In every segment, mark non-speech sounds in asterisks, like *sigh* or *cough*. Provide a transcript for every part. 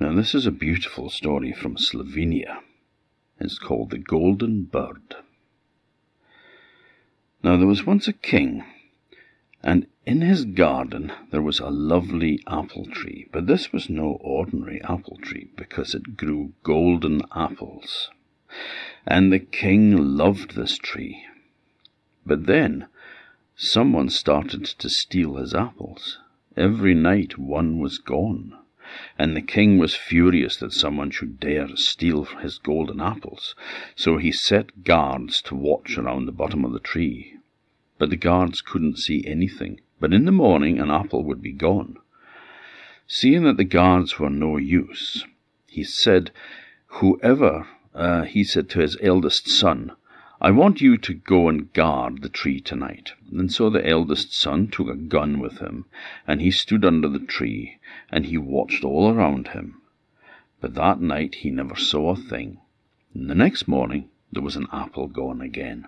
Now, this is a beautiful story from Slovenia. It's called The Golden Bird. Now, there was once a king, and in his garden there was a lovely apple tree, but this was no ordinary apple tree because it grew golden apples. And the king loved this tree. But then someone started to steal his apples. Every night one was gone and the king was furious that someone should dare steal his golden apples, so he set guards to watch around the bottom of the tree. But the guards couldn't see anything, but in the morning an apple would be gone. Seeing that the guards were no use, he said, Whoever, uh, he said to his eldest son, I want you to go and guard the tree tonight. And so the eldest son took a gun with him, and he stood under the tree, and he watched all around him. But that night he never saw a thing. And the next morning there was an apple gone again.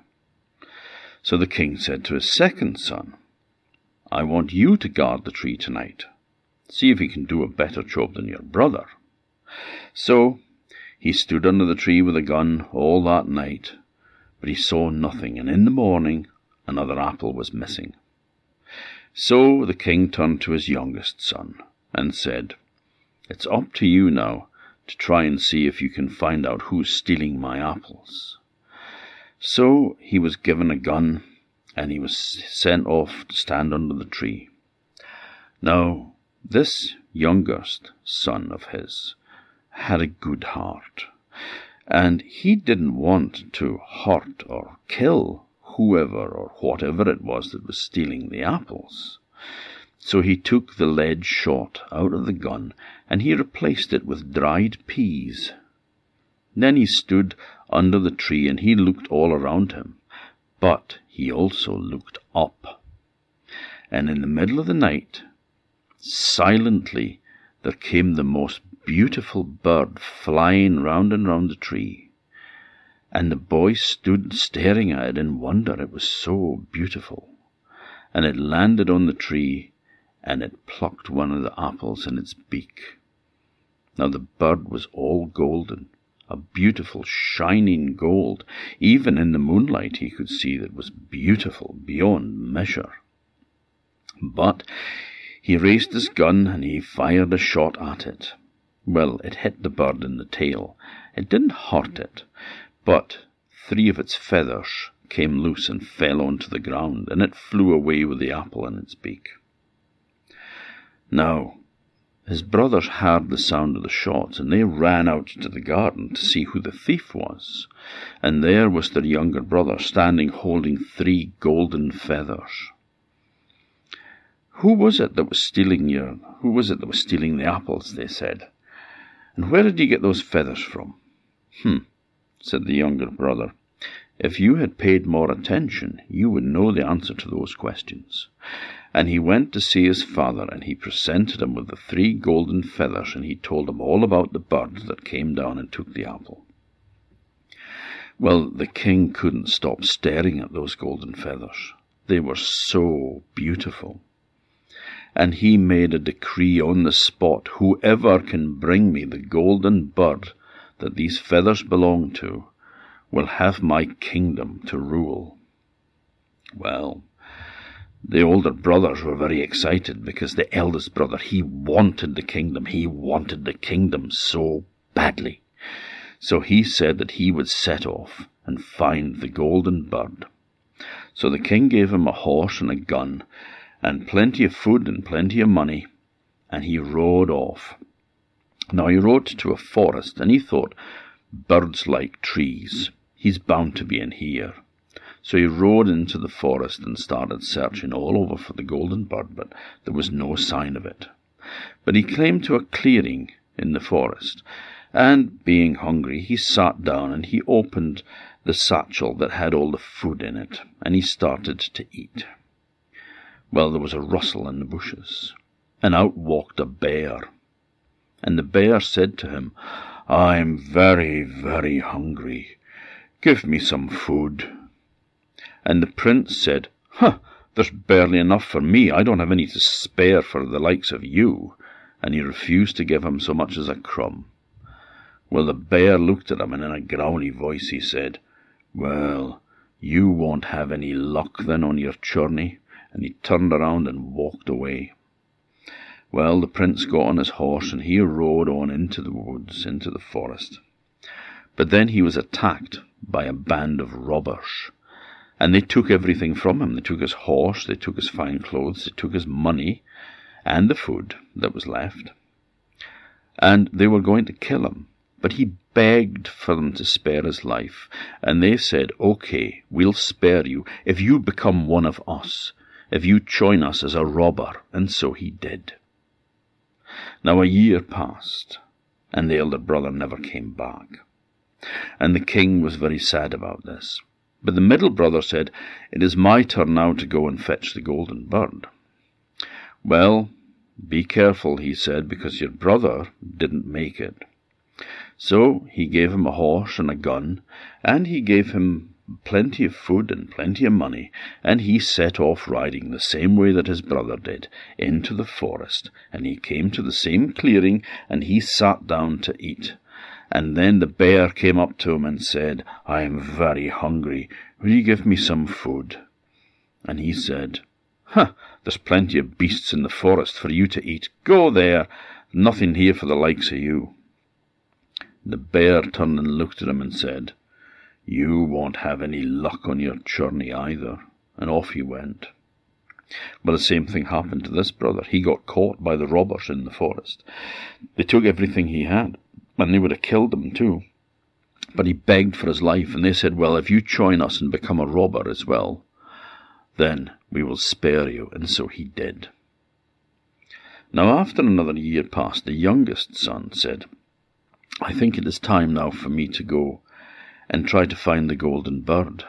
So the king said to his second son, I want you to guard the tree tonight. See if you can do a better job than your brother. So he stood under the tree with a gun all that night but he saw nothing, and in the morning another apple was missing. So the king turned to his youngest son and said, It's up to you now to try and see if you can find out who's stealing my apples. So he was given a gun and he was sent off to stand under the tree. Now, this youngest son of his had a good heart and he didn't want to hurt or kill whoever or whatever it was that was stealing the apples. So he took the lead shot out of the gun and he replaced it with dried peas. Then he stood under the tree and he looked all around him, but he also looked up. And in the middle of the night, silently, there came the most beautiful bird flying round and round the tree. And the boy stood staring at it in wonder. It was so beautiful. And it landed on the tree, and it plucked one of the apples in its beak. Now the bird was all golden, a beautiful shining gold. Even in the moonlight he could see that it was beautiful beyond measure. But he raised his gun and he fired a shot at it. Well, it hit the bird in the tail. It didn't hurt it, but three of its feathers came loose and fell onto the ground, and it flew away with the apple in its beak. Now, his brothers heard the sound of the shots, and they ran out to the garden to see who the thief was. And there was their younger brother standing holding three golden feathers. Who was it that was stealing your who was it that was stealing the apples? they said. And where did you get those feathers from? Hm, said the younger brother. If you had paid more attention, you would know the answer to those questions. And he went to see his father, and he presented him with the three golden feathers, and he told him all about the bird that came down and took the apple. Well, the king couldn't stop staring at those golden feathers. They were so beautiful and he made a decree on the spot whoever can bring me the golden bird that these feathers belong to will have my kingdom to rule. Well, the older brothers were very excited because the eldest brother, he wanted the kingdom. He wanted the kingdom so badly. So he said that he would set off and find the golden bird. So the king gave him a horse and a gun, and plenty of food and plenty of money, and he rode off. Now he rode to a forest, and he thought, birds like trees. He's bound to be in here. So he rode into the forest and started searching all over for the golden bird, but there was no sign of it. But he came to a clearing in the forest, and being hungry, he sat down and he opened the satchel that had all the food in it, and he started to eat. Well, there was a rustle in the bushes, and out walked a bear. And the bear said to him, I'm very, very hungry. Give me some food. And the prince said, Huh, there's barely enough for me. I don't have any to spare for the likes of you. and he refused to give him so much as a crumb. Well, the bear looked at him, and in a growly voice he said, Well, you won't have any luck then on your journey. And he turned around and walked away. Well, the prince got on his horse, and he rode on into the woods, into the forest. But then he was attacked by a band of robbers, and they took everything from him. They took his horse, they took his fine clothes, they took his money, and the food that was left. And they were going to kill him. But he begged for them to spare his life, and they said, Okay, we'll spare you if you become one of us, if you join us as a robber. And so he did. Now a year passed, and the elder brother never came back. And the king was very sad about this. But the middle brother said, It is my turn now to go and fetch the golden bird. Well, be careful, he said, because your brother didn't make it. So he gave him a horse and a gun, and he gave him plenty of food and plenty of money, and he set off riding the same way that his brother did, into the forest, and he came to the same clearing, and he sat down to eat. And then the bear came up to him and said, I am very hungry. Will you give me some food? And he said, Huh, there's plenty of beasts in the forest for you to eat. Go there. Nothing here for the likes of you. The bear turned and looked at him and said, You won't have any luck on your journey either. And off he went. Well, the same thing happened to this brother. He got caught by the robbers in the forest. They took everything he had, and they would have killed him too. But he begged for his life, and they said, Well, if you join us and become a robber as well, then we will spare you. And so he did. Now, after another year passed, the youngest son said, I think it is time now for me to go and try to find the golden bird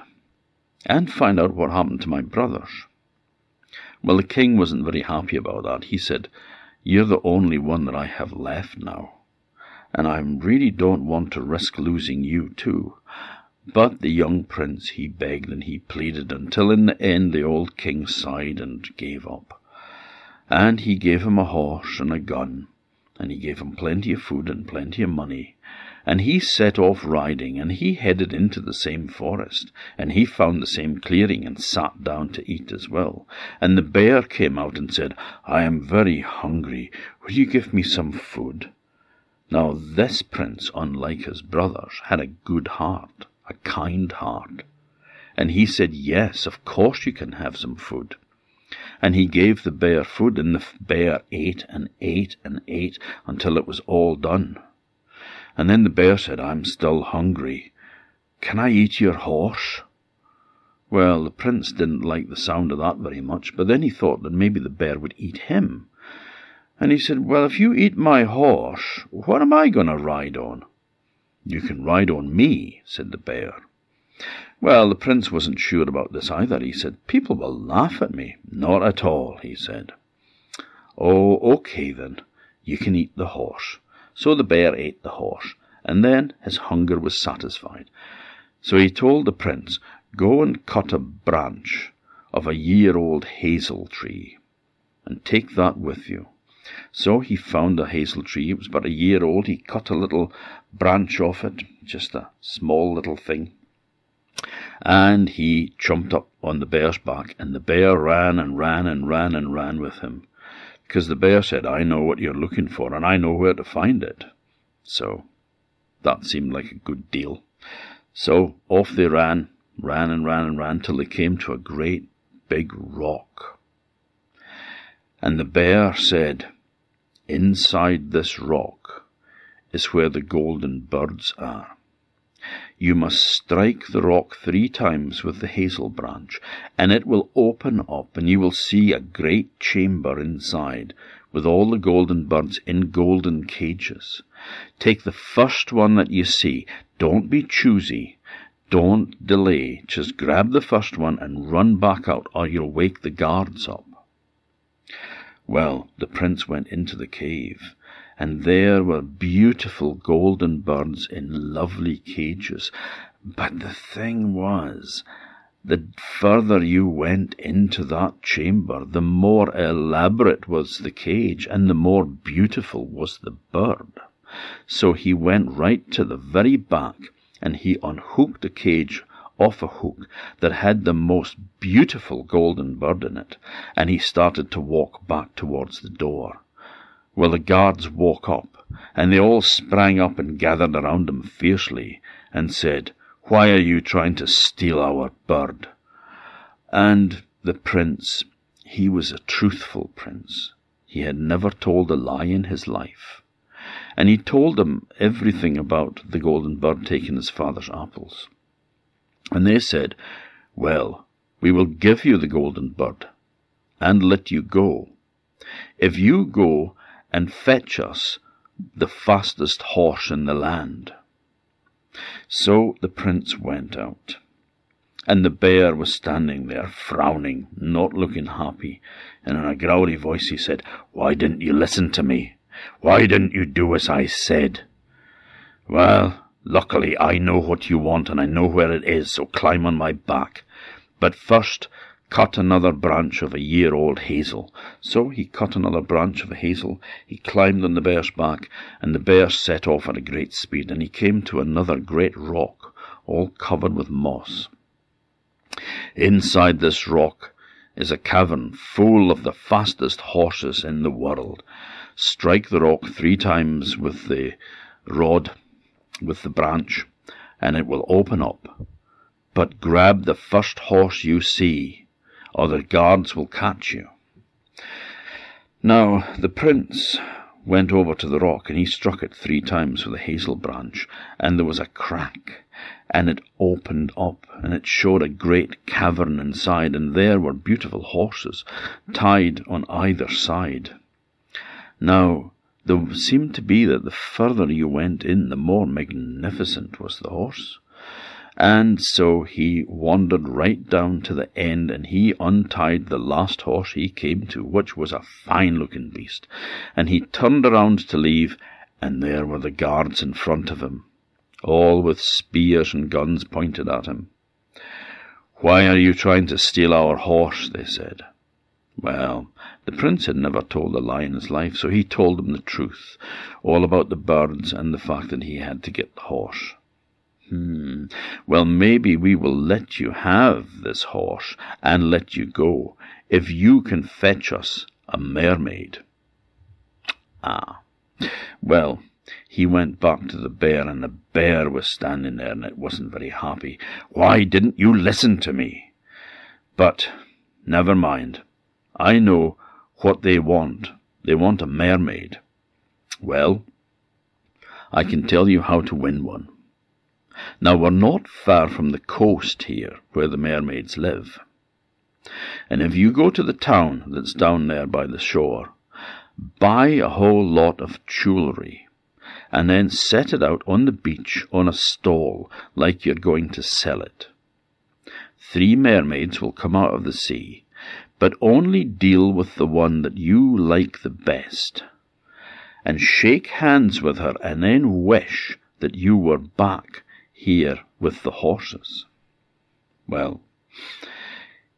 and find out what happened to my brothers. Well, the king wasn't very happy about that. He said, You're the only one that I have left now, and I really don't want to risk losing you too. But the young prince, he begged and he pleaded until in the end the old king sighed and gave up. And he gave him a horse and a gun and he gave him plenty of food and plenty of money. And he set off riding, and he headed into the same forest, and he found the same clearing and sat down to eat as well. And the bear came out and said, I am very hungry. Will you give me some food? Now this prince, unlike his brothers, had a good heart, a kind heart. And he said, Yes, of course you can have some food. And he gave the bear food, and the bear ate and ate and ate until it was all done. And then the bear said, I'm still hungry. Can I eat your horse? Well, the prince didn't like the sound of that very much, but then he thought that maybe the bear would eat him. And he said, Well, if you eat my horse, what am I going to ride on? You can ride on me, said the bear. Well, the prince wasn't sure about this either. He said, People will laugh at me. Not at all, he said. Oh, okay then. You can eat the horse. So the bear ate the horse, and then his hunger was satisfied. So he told the prince, Go and cut a branch of a year old hazel tree, and take that with you. So he found a hazel tree. It was but a year old. He cut a little branch off it, just a small little thing and he jumped up on the bear's back, and the bear ran and ran and ran and ran with him, because the bear said, I know what you're looking for, and I know where to find it. So that seemed like a good deal. So off they ran, ran and ran and ran till they came to a great big rock. And the bear said, Inside this rock is where the golden birds are. You must strike the rock three times with the hazel branch, and it will open up, and you will see a great chamber inside, with all the golden birds in golden cages. Take the first one that you see. Don't be choosy. Don't delay. Just grab the first one and run back out, or you'll wake the guards up. Well, the prince went into the cave, and there were beautiful golden birds in lovely cages. But the thing was the further you went into that chamber, the more elaborate was the cage, and the more beautiful was the bird. So he went right to the very back, and he unhooked the cage off a hook that had the most beautiful golden bird in it, and he started to walk back towards the door. Well, the guards woke up, and they all sprang up and gathered around him fiercely, and said, why are you trying to steal our bird? And the prince, he was a truthful prince. He had never told a lie in his life. And he told them everything about the golden bird taking his father's apples. And they said, Well, we will give you the golden bird and let you go. If you go and fetch us the fastest horse in the land. So the prince went out. And the bear was standing there, frowning, not looking happy, and in a growly voice he said, Why didn't you listen to me? Why didn't you do as I said? Well, luckily I know what you want, and I know where it is, so climb on my back. But first, cut another branch of a year old hazel. So he cut another branch of a hazel, he climbed on the bear's back, and the bear set off at a great speed, and he came to another great rock, all covered with moss. Inside this rock is a cavern full of the fastest horses in the world. Strike the rock three times with the rod, with the branch, and it will open up. But grab the first horse you see or the guards will catch you. Now the prince went over to the rock, and he struck it three times with a hazel branch, and there was a crack, and it opened up, and it showed a great cavern inside, and there were beautiful horses tied on either side. Now, there seemed to be that the further you went in, the more magnificent was the horse. And so he wandered right down to the end, and he untied the last horse he came to, which was a fine looking beast. And he turned around to leave, and there were the guards in front of him, all with spears and guns pointed at him. Why are you trying to steal our horse? they said. Well, the prince had never told a lie in his life, so he told them the truth, all about the birds and the fact that he had to get the horse. Hmm. Well, maybe we will let you have this horse and let you go if you can fetch us a mermaid. Ah. Well, he went back to the bear, and the bear was standing there, and it wasn't very happy. Why didn't you listen to me? But never mind. I know what they want. They want a mermaid. Well, I can tell you how to win one. Now we're not far from the coast here, where the mermaids live. And if you go to the town that's down there by the shore, buy a whole lot of jewellery, and then set it out on the beach on a stall like you're going to sell it. Three mermaids will come out of the sea, but only deal with the one that you like the best, and shake hands with her and then wish that you were back here with the horses. Well,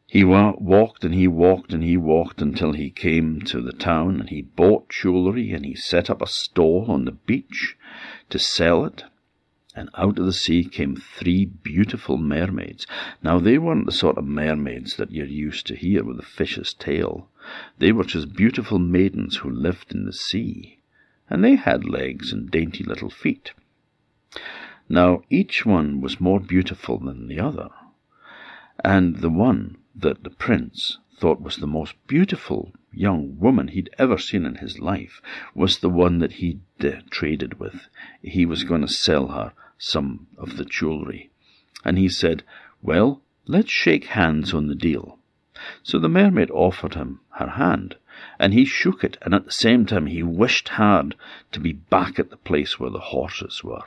he walked and he walked and he walked until he came to the town and he bought jewellery and he set up a stall on the beach to sell it. And out of the sea came three beautiful mermaids. Now, they weren't the sort of mermaids that you're used to here with a fish's tail. They were just beautiful maidens who lived in the sea. And they had legs and dainty little feet. Now each one was more beautiful than the other, and the one that the prince thought was the most beautiful young woman he'd ever seen in his life was the one that he'd uh, traded with. He was going to sell her some of the jewellery. And he said, Well, let's shake hands on the deal. So the mermaid offered him her hand, and he shook it, and at the same time he wished hard to be back at the place where the horses were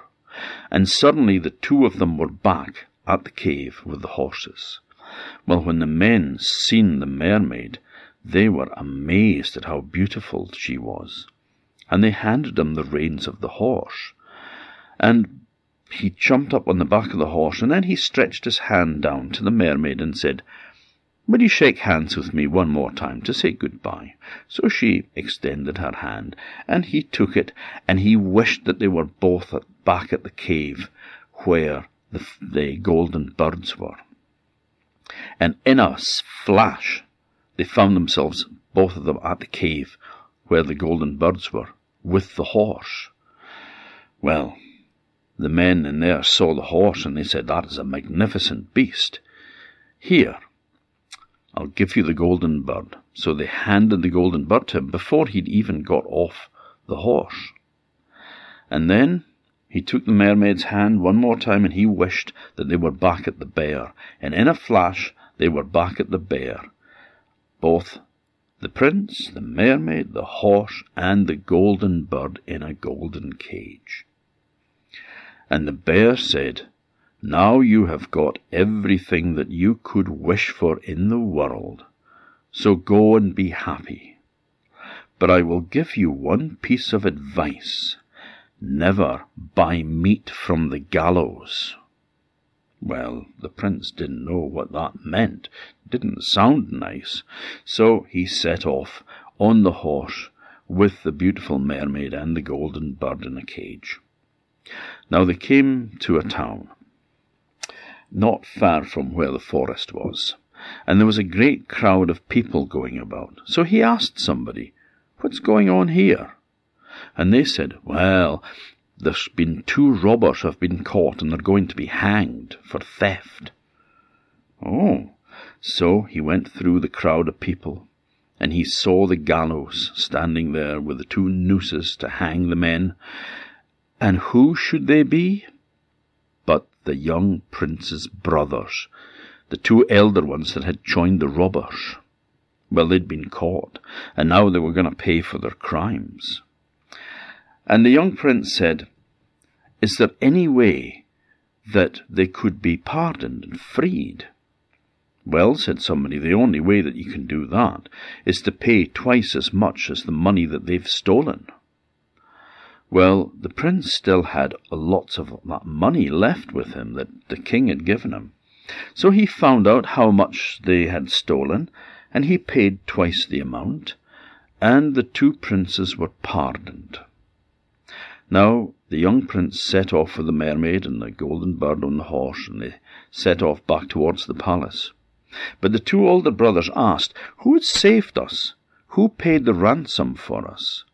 and suddenly the two of them were back at the cave with the horses. Well, when the men seen the mermaid, they were amazed at how beautiful she was, and they handed him the reins of the horse. And he jumped up on the back of the horse, and then he stretched his hand down to the mermaid and said, Will you shake hands with me one more time to say goodbye? So she extended her hand, and he took it, and he wished that they were both back at the cave where the, the golden birds were. And in a flash, they found themselves, both of them, at the cave where the golden birds were, with the horse. Well, the men in there saw the horse and they said, That is a magnificent beast. Here, I'll give you the golden bird. So they handed the golden bird to him before he'd even got off the horse. And then he took the mermaid's hand one more time and he wished that they were back at the bear. And in a flash, they were back at the bear. Both the prince, the mermaid, the horse, and the golden bird in a golden cage. And the bear said, Now you have got everything that you could wish for in the world, so go and be happy. But I will give you one piece of advice. Never buy meat from the gallows. Well, the prince didn't know what that meant. It didn't sound nice. So he set off on the horse with the beautiful mermaid and the golden bird in a cage. Now they came to a town, not far from where the forest was, and there was a great crowd of people going about. So he asked somebody, What's going on here? And they said, Well, there's been two robbers have been caught and they're going to be hanged for theft. Oh, so he went through the crowd of people, and he saw the gallows standing there with the two nooses to hang the men, and who should they be? But the young prince's brothers, the two elder ones that had joined the robbers. Well, they'd been caught, and now they were going to pay for their crimes. And the young prince said, Is there any way that they could be pardoned and freed? Well, said somebody, the only way that you can do that is to pay twice as much as the money that they've stolen. Well, the prince still had lots of that money left with him that the king had given him. So he found out how much they had stolen, and he paid twice the amount, and the two princes were pardoned. Now the young prince set off with the mermaid and the golden bird on the horse, and they set off back towards the palace. But the two older brothers asked, Who had saved us? Who paid the ransom for us?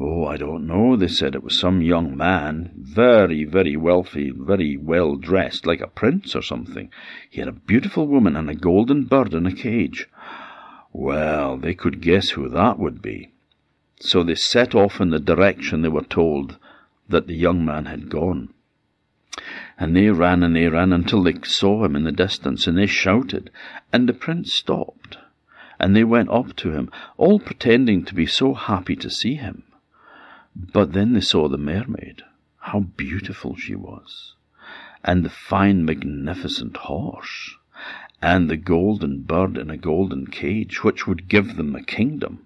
Oh, I don't know, they said it was some young man, very, very wealthy, very well dressed, like a prince or something. He had a beautiful woman and a golden bird in a cage. Well, they could guess who that would be. So they set off in the direction they were told that the young man had gone. And they ran and they ran until they saw him in the distance, and they shouted, and the prince stopped. And they went up to him, all pretending to be so happy to see him. But then they saw the mermaid, how beautiful she was, and the fine, magnificent horse, and the golden bird in a golden cage, which would give them a kingdom.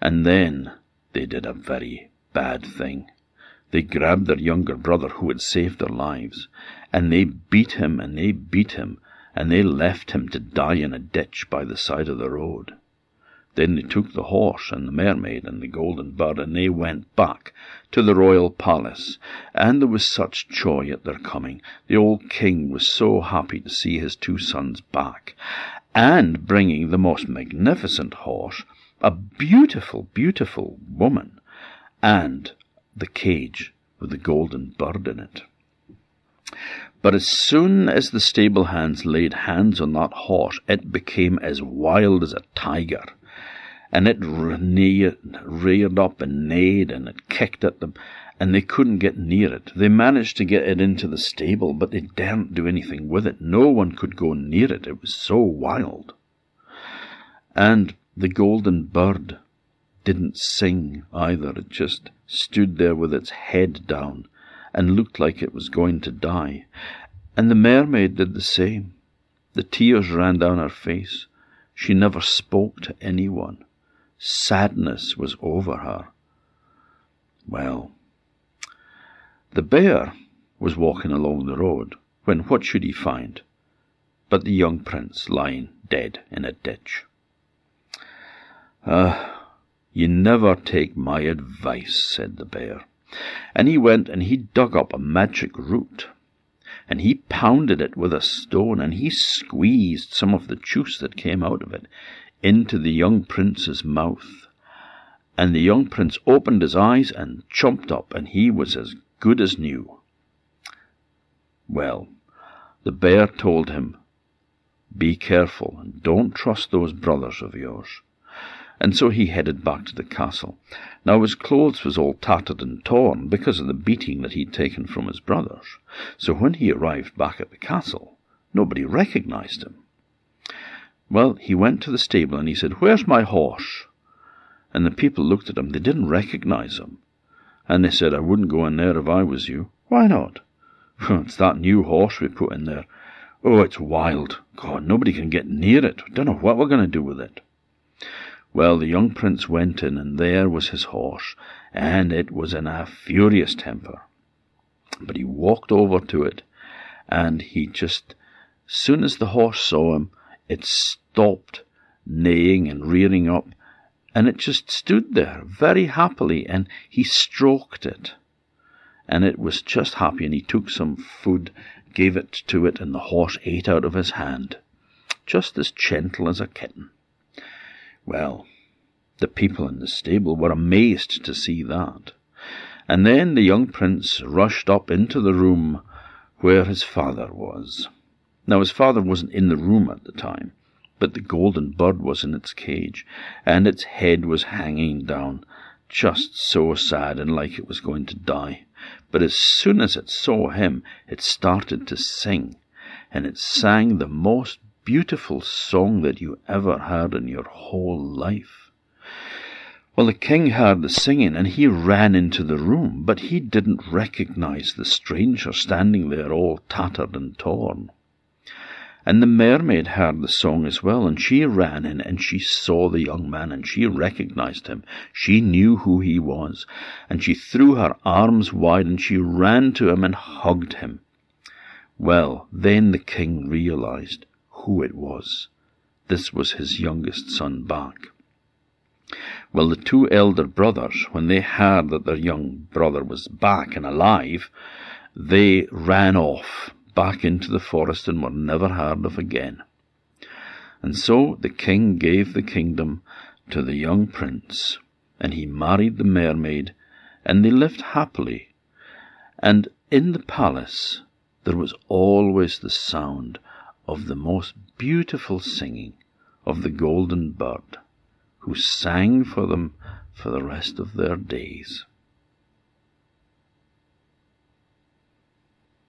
And then they did a very bad thing. They grabbed their younger brother who had saved their lives, and they beat him and they beat him, and they left him to die in a ditch by the side of the road. Then they took the horse and the mermaid and the golden bird, and they went back to the royal palace. And there was such joy at their coming. The old king was so happy to see his two sons back, and bringing the most magnificent horse, a beautiful, beautiful woman, and the cage with the golden bird in it. But as soon as the stable hands laid hands on that horse, it became as wild as a tiger and it reared up and neighed and it kicked at them, and they couldn't get near it. They managed to get it into the stable, but they daren't do anything with it. No one could go near it. It was so wild. And the golden bird didn't sing either. It just stood there with its head down and looked like it was going to die. And the mermaid did the same. The tears ran down her face. She never spoke to anyone. Sadness was over her. Well, the bear was walking along the road, when what should he find but the young prince lying dead in a ditch. Ah, you never take my advice, said the bear. And he went and he dug up a magic root, and he pounded it with a stone, and he squeezed some of the juice that came out of it into the young prince's mouth. And the young prince opened his eyes and jumped up, and he was as good as new. Well, the bear told him, Be careful, and don't trust those brothers of yours. And so he headed back to the castle. Now his clothes was all tattered and torn because of the beating that he'd taken from his brothers. So when he arrived back at the castle, nobody recognized him. Well, he went to the stable and he said, Where's my horse? And the people looked at him. They didn't recognize him. And they said, I wouldn't go in there if I was you. Why not? *laughs* it's that new horse we put in there. Oh, it's wild. God, nobody can get near it. Don't know what we're going to do with it. Well, the young prince went in, and there was his horse, and it was in a furious temper. But he walked over to it, and he just, soon as the horse saw him, it stopped neighing and rearing up, and it just stood there very happily, and he stroked it. And it was just happy, and he took some food, gave it to it, and the horse ate out of his hand, just as gentle as a kitten. Well, the people in the stable were amazed to see that. And then the young prince rushed up into the room where his father was. Now his father wasn't in the room at the time, but the golden bird was in its cage, and its head was hanging down, just so sad and like it was going to die. But as soon as it saw him, it started to sing, and it sang the most beautiful song that you ever heard in your whole life. Well, the king heard the singing and he ran into the room, but he didn't recognize the stranger standing there all tattered and torn. And the mermaid heard the song as well, and she ran in and she saw the young man and she recognized him. She knew who he was, and she threw her arms wide and she ran to him and hugged him. Well, then the king realized who it was. This was his youngest son back. Well, the two elder brothers, when they heard that their young brother was back and alive, they ran off back into the forest and were never heard of again. And so the king gave the kingdom to the young prince, and he married the mermaid, and they lived happily. And in the palace there was always the sound of the most beautiful singing of the golden bird, who sang for them for the rest of their days.